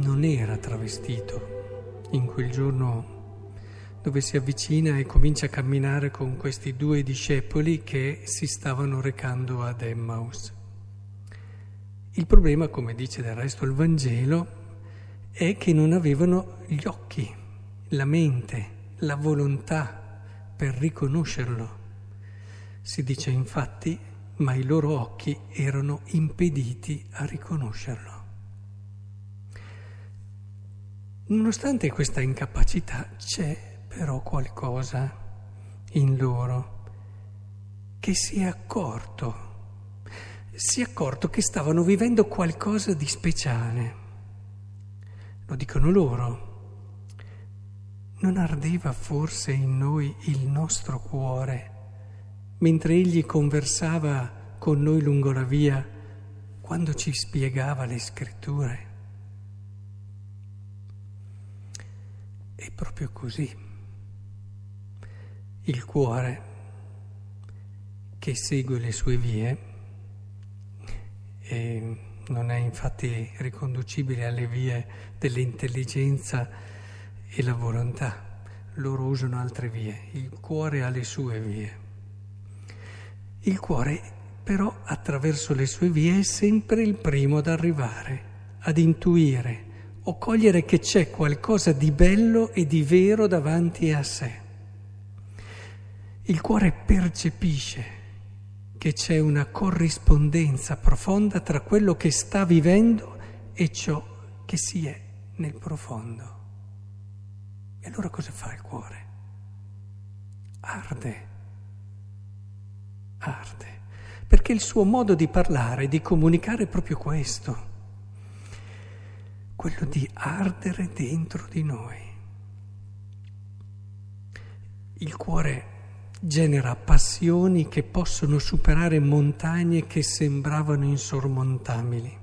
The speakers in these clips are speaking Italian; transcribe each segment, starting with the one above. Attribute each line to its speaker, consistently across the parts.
Speaker 1: Non era travestito in quel giorno dove si avvicina e comincia a camminare con questi due discepoli che si stavano recando ad Emmaus. Il problema, come dice del resto il Vangelo, è che non avevano gli occhi, la mente, la volontà per riconoscerlo. Si dice infatti, ma i loro occhi erano impediti a riconoscerlo. Nonostante questa incapacità c'è però qualcosa in loro che si è accorto, si è accorto che stavano vivendo qualcosa di speciale. Lo dicono loro. Non ardeva forse in noi il nostro cuore mentre egli conversava con noi lungo la via quando ci spiegava le scritture? È proprio così. Il cuore che segue le sue vie e non è infatti riconducibile alle vie dell'intelligenza e la volontà. Loro usano altre vie, il cuore ha le sue vie. Il cuore però attraverso le sue vie è sempre il primo ad arrivare, ad intuire, o cogliere che c'è qualcosa di bello e di vero davanti a sé. Il cuore percepisce che c'è una corrispondenza profonda tra quello che sta vivendo e ciò che si è nel profondo. E allora cosa fa il cuore? Arde, arde, perché il suo modo di parlare, di comunicare è proprio questo quello di ardere dentro di noi. Il cuore genera passioni che possono superare montagne che sembravano insormontabili,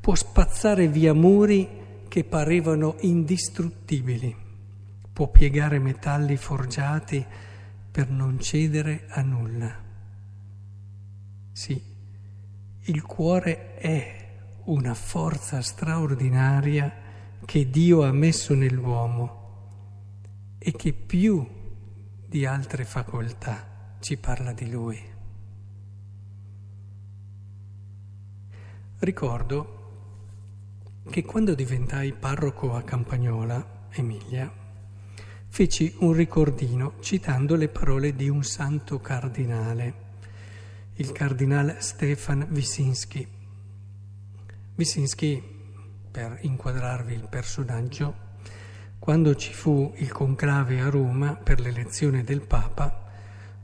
Speaker 1: può spazzare via muri che parevano indistruttibili, può piegare metalli forgiati per non cedere a nulla. Sì, il cuore è una forza straordinaria che Dio ha messo nell'uomo e che più di altre facoltà ci parla di Lui. Ricordo che quando diventai parroco a Campagnola, Emilia, feci un ricordino citando le parole di un santo cardinale, il cardinale Stefan Wyszynski Wyszynski, per inquadrarvi il personaggio, quando ci fu il conclave a Roma per l'elezione del Papa,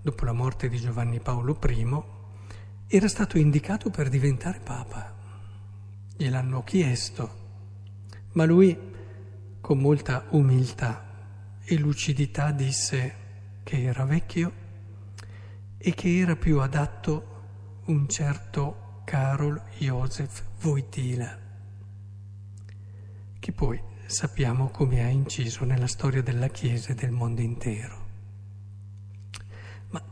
Speaker 1: dopo la morte di Giovanni Paolo I, era stato indicato per diventare Papa. Gliel'hanno chiesto, ma lui, con molta umiltà e lucidità, disse che era vecchio e che era più adatto un certo Karol Josef Wojtyla, che poi sappiamo come ha inciso nella storia della Chiesa e del mondo intero. Ma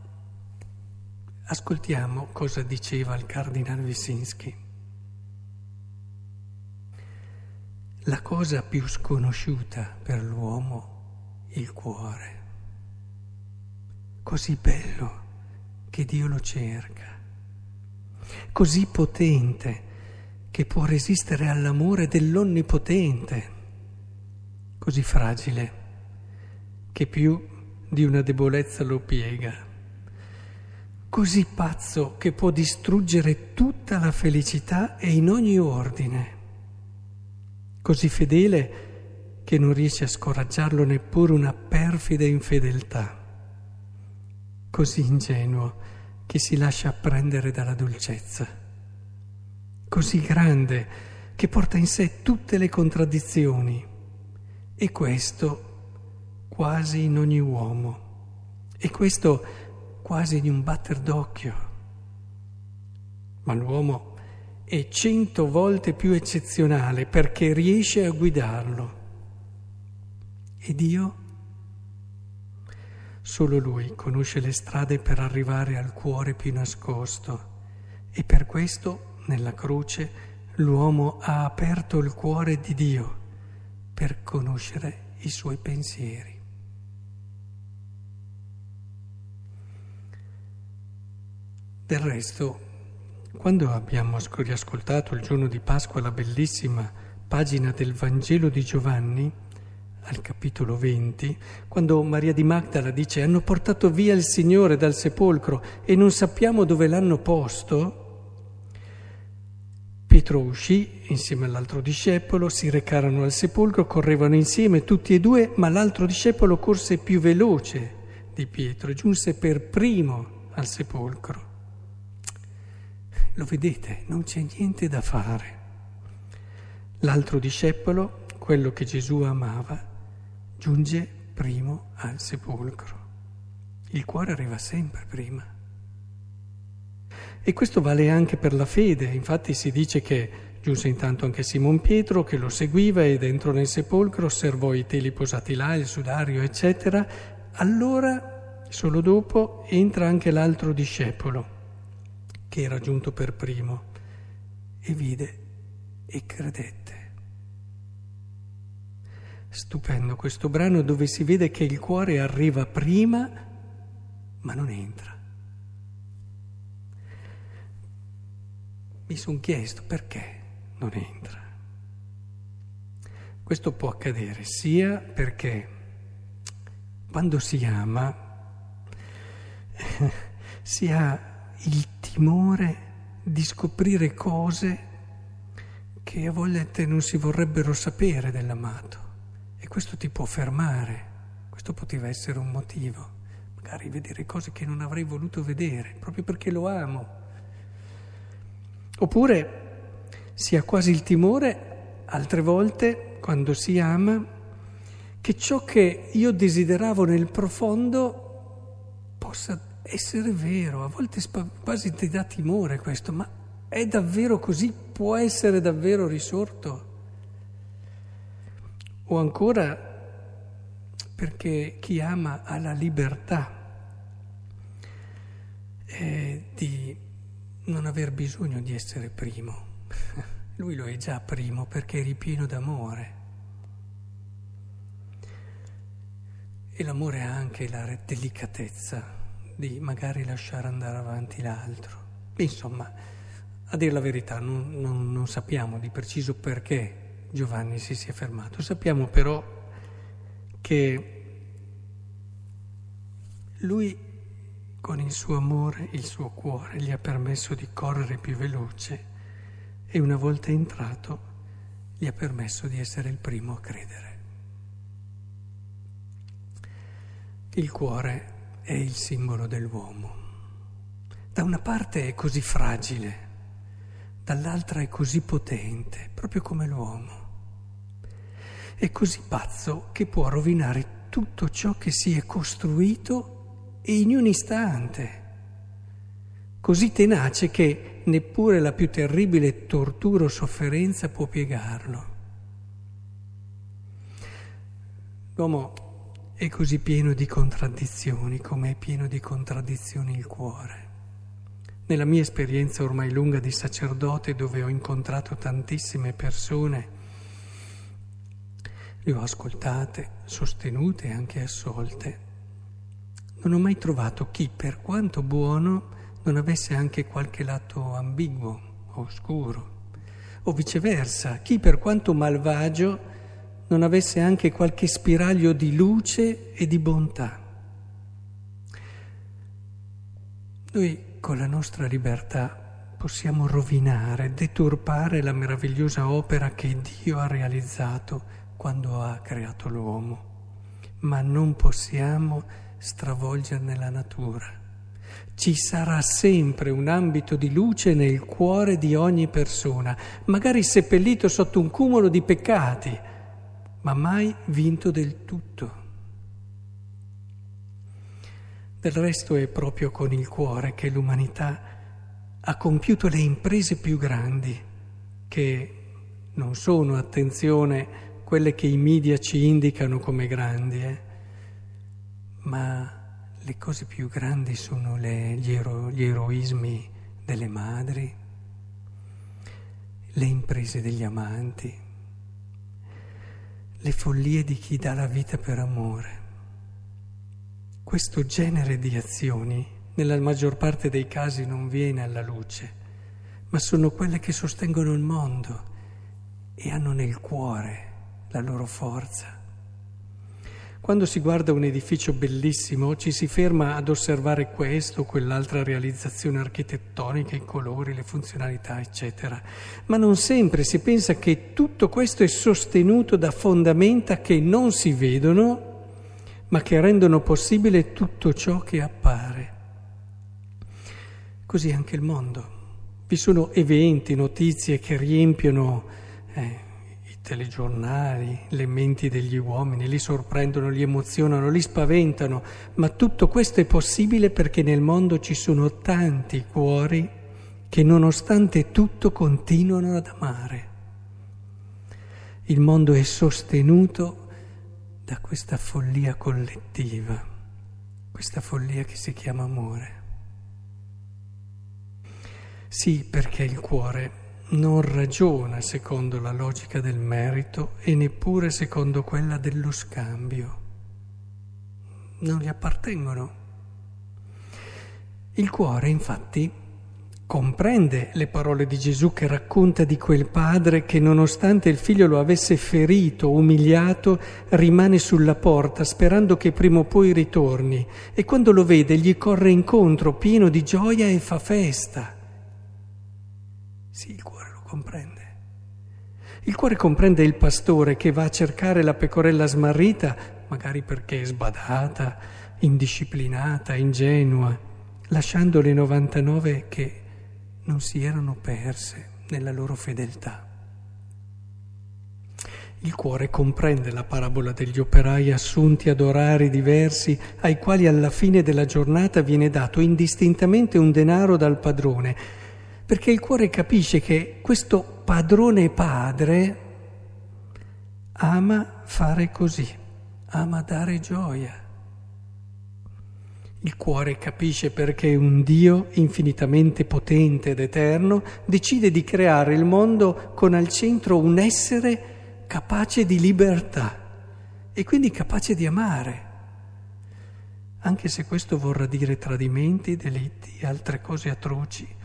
Speaker 1: ascoltiamo cosa diceva il cardinale Wyszynski. La cosa più sconosciuta per l'uomo, il cuore. Così bello che Dio lo cerca così potente che può resistere all'amore dell'Onnipotente, così fragile che più di una debolezza lo piega, così pazzo che può distruggere tutta la felicità e in ogni ordine, così fedele che non riesce a scoraggiarlo neppure una perfida infedeltà, così ingenuo che si lascia prendere dalla dolcezza, così grande che porta in sé tutte le contraddizioni e questo quasi in ogni uomo e questo quasi in un batter d'occhio. Ma l'uomo è cento volte più eccezionale perché riesce a guidarlo. E Dio? Solo lui conosce le strade per arrivare al cuore più nascosto e per questo nella croce l'uomo ha aperto il cuore di Dio per conoscere i suoi pensieri. Del resto, quando abbiamo riascoltato il giorno di Pasqua la bellissima pagina del Vangelo di Giovanni, al capitolo 20, quando Maria di Magdala dice hanno portato via il Signore dal sepolcro e non sappiamo dove l'hanno posto, Pietro uscì insieme all'altro discepolo, si recarono al sepolcro, correvano insieme tutti e due, ma l'altro discepolo corse più veloce di Pietro e giunse per primo al sepolcro. Lo vedete, non c'è niente da fare. L'altro discepolo, quello che Gesù amava, giunge primo al sepolcro. Il cuore arriva sempre prima. E questo vale anche per la fede, infatti si dice che giunse intanto anche Simon Pietro che lo seguiva e dentro nel sepolcro osservò i teli posati là, il sudario, eccetera. Allora, solo dopo, entra anche l'altro discepolo, che era giunto per primo, e vide e credette. Stupendo questo brano dove si vede che il cuore arriva prima, ma non entra. Mi sono chiesto perché non entra. Questo può accadere sia perché quando si ama si ha il timore di scoprire cose che a volte non si vorrebbero sapere dell'amato. E questo ti può fermare, questo poteva essere un motivo, magari vedere cose che non avrei voluto vedere, proprio perché lo amo. Oppure si ha quasi il timore, altre volte, quando si ama, che ciò che io desideravo nel profondo possa essere vero. A volte quasi ti dà timore questo, ma è davvero così? Può essere davvero risorto? O ancora perché chi ama ha la libertà eh, di non aver bisogno di essere primo. Lui lo è già primo perché è ripieno d'amore. E l'amore ha anche la delicatezza di magari lasciare andare avanti l'altro. Insomma, a dire la verità, non, non, non sappiamo di preciso perché Giovanni si sia fermato. Sappiamo però che lui con il suo amore, il suo cuore gli ha permesso di correre più veloce e una volta entrato gli ha permesso di essere il primo a credere. Il cuore è il simbolo dell'uomo. Da una parte è così fragile, dall'altra è così potente, proprio come l'uomo è così pazzo che può rovinare tutto ciò che si è costruito e in un istante, così tenace che neppure la più terribile tortura o sofferenza può piegarlo. L'uomo è così pieno di contraddizioni come è pieno di contraddizioni il cuore. Nella mia esperienza ormai lunga di sacerdote dove ho incontrato tantissime persone, le ho ascoltate, sostenute e anche assolte. Non ho mai trovato chi, per quanto buono, non avesse anche qualche lato ambiguo, oscuro, o viceversa, chi per quanto malvagio non avesse anche qualche spiraglio di luce e di bontà. Noi con la nostra libertà possiamo rovinare, deturpare la meravigliosa opera che Dio ha realizzato quando ha creato l'uomo, ma non possiamo stravolgerne la natura. Ci sarà sempre un ambito di luce nel cuore di ogni persona, magari seppellito sotto un cumulo di peccati, ma mai vinto del tutto. Del resto è proprio con il cuore che l'umanità ha compiuto le imprese più grandi, che non sono, attenzione, quelle che i media ci indicano come grandi, eh? ma le cose più grandi sono le, gli, ero, gli eroismi delle madri, le imprese degli amanti, le follie di chi dà la vita per amore. Questo genere di azioni nella maggior parte dei casi non viene alla luce, ma sono quelle che sostengono il mondo e hanno nel cuore la loro forza. Quando si guarda un edificio bellissimo ci si ferma ad osservare questo o quell'altra realizzazione architettonica, i colori, le funzionalità, eccetera. Ma non sempre si pensa che tutto questo è sostenuto da fondamenta che non si vedono, ma che rendono possibile tutto ciò che appare. Così anche il mondo. Vi sono eventi, notizie che riempiono eh, telegiornali, le menti degli uomini, li sorprendono, li emozionano, li spaventano, ma tutto questo è possibile perché nel mondo ci sono tanti cuori che nonostante tutto continuano ad amare. Il mondo è sostenuto da questa follia collettiva, questa follia che si chiama amore. Sì, perché il cuore non ragiona secondo la logica del merito e neppure secondo quella dello scambio. Non gli appartengono. Il cuore, infatti, comprende le parole di Gesù che racconta di quel padre che nonostante il figlio lo avesse ferito, umiliato, rimane sulla porta sperando che prima o poi ritorni e quando lo vede gli corre incontro pieno di gioia e fa festa. Sì, il cuore lo comprende. Il cuore comprende il pastore che va a cercare la pecorella smarrita, magari perché è sbadata, indisciplinata, ingenua, lasciando le 99 che non si erano perse nella loro fedeltà. Il cuore comprende la parabola degli operai assunti ad orari diversi, ai quali alla fine della giornata viene dato indistintamente un denaro dal padrone perché il cuore capisce che questo padrone padre ama fare così, ama dare gioia. Il cuore capisce perché un Dio infinitamente potente ed eterno decide di creare il mondo con al centro un essere capace di libertà e quindi capace di amare, anche se questo vorrà dire tradimenti, delitti e altre cose atroci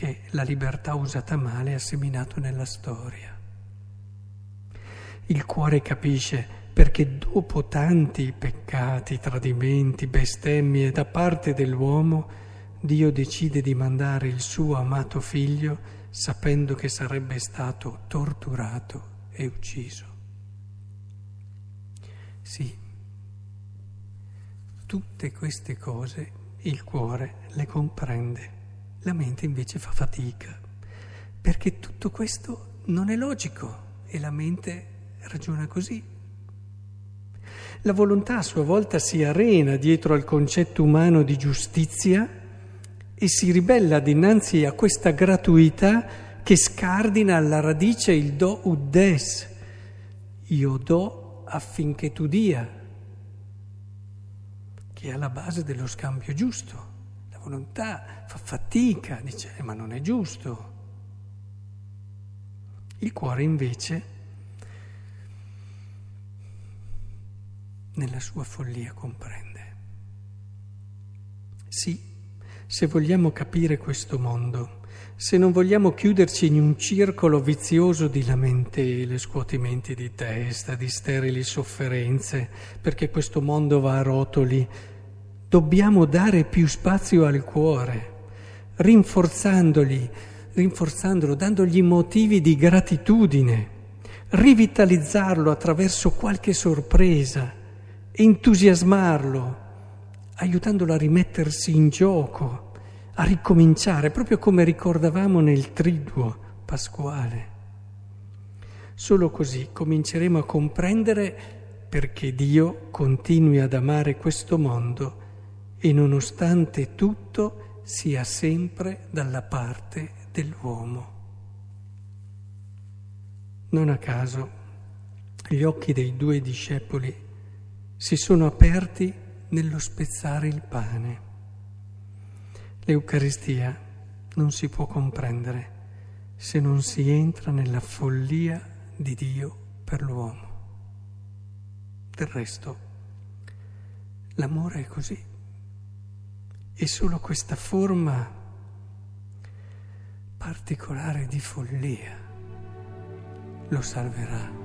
Speaker 1: che la libertà usata male ha seminato nella storia. Il cuore capisce perché dopo tanti peccati, tradimenti, bestemmie da parte dell'uomo, Dio decide di mandare il suo amato figlio sapendo che sarebbe stato torturato e ucciso. Sì, tutte queste cose il cuore le comprende. La mente invece fa fatica, perché tutto questo non è logico e la mente ragiona così. La volontà a sua volta si arena dietro al concetto umano di giustizia e si ribella dinanzi a questa gratuità che scardina alla radice il do ud des. Io do affinché tu dia, che è alla base dello scambio giusto volontà fa fatica, dice, eh, ma non è giusto. Il cuore invece, nella sua follia, comprende. Sì, se vogliamo capire questo mondo, se non vogliamo chiuderci in un circolo vizioso di lamentele, scuotimenti di testa, di sterili sofferenze, perché questo mondo va a rotoli, Dobbiamo dare più spazio al cuore, rinforzandoli, rinforzandolo, dandogli motivi di gratitudine, rivitalizzarlo attraverso qualche sorpresa, entusiasmarlo, aiutandolo a rimettersi in gioco, a ricominciare, proprio come ricordavamo nel triduo pasquale. Solo così cominceremo a comprendere perché Dio continui ad amare questo mondo e nonostante tutto sia sempre dalla parte dell'uomo. Non a caso gli occhi dei due discepoli si sono aperti nello spezzare il pane. L'Eucaristia non si può comprendere se non si entra nella follia di Dio per l'uomo. Del resto, l'amore è così. E solo questa forma particolare di follia lo salverà.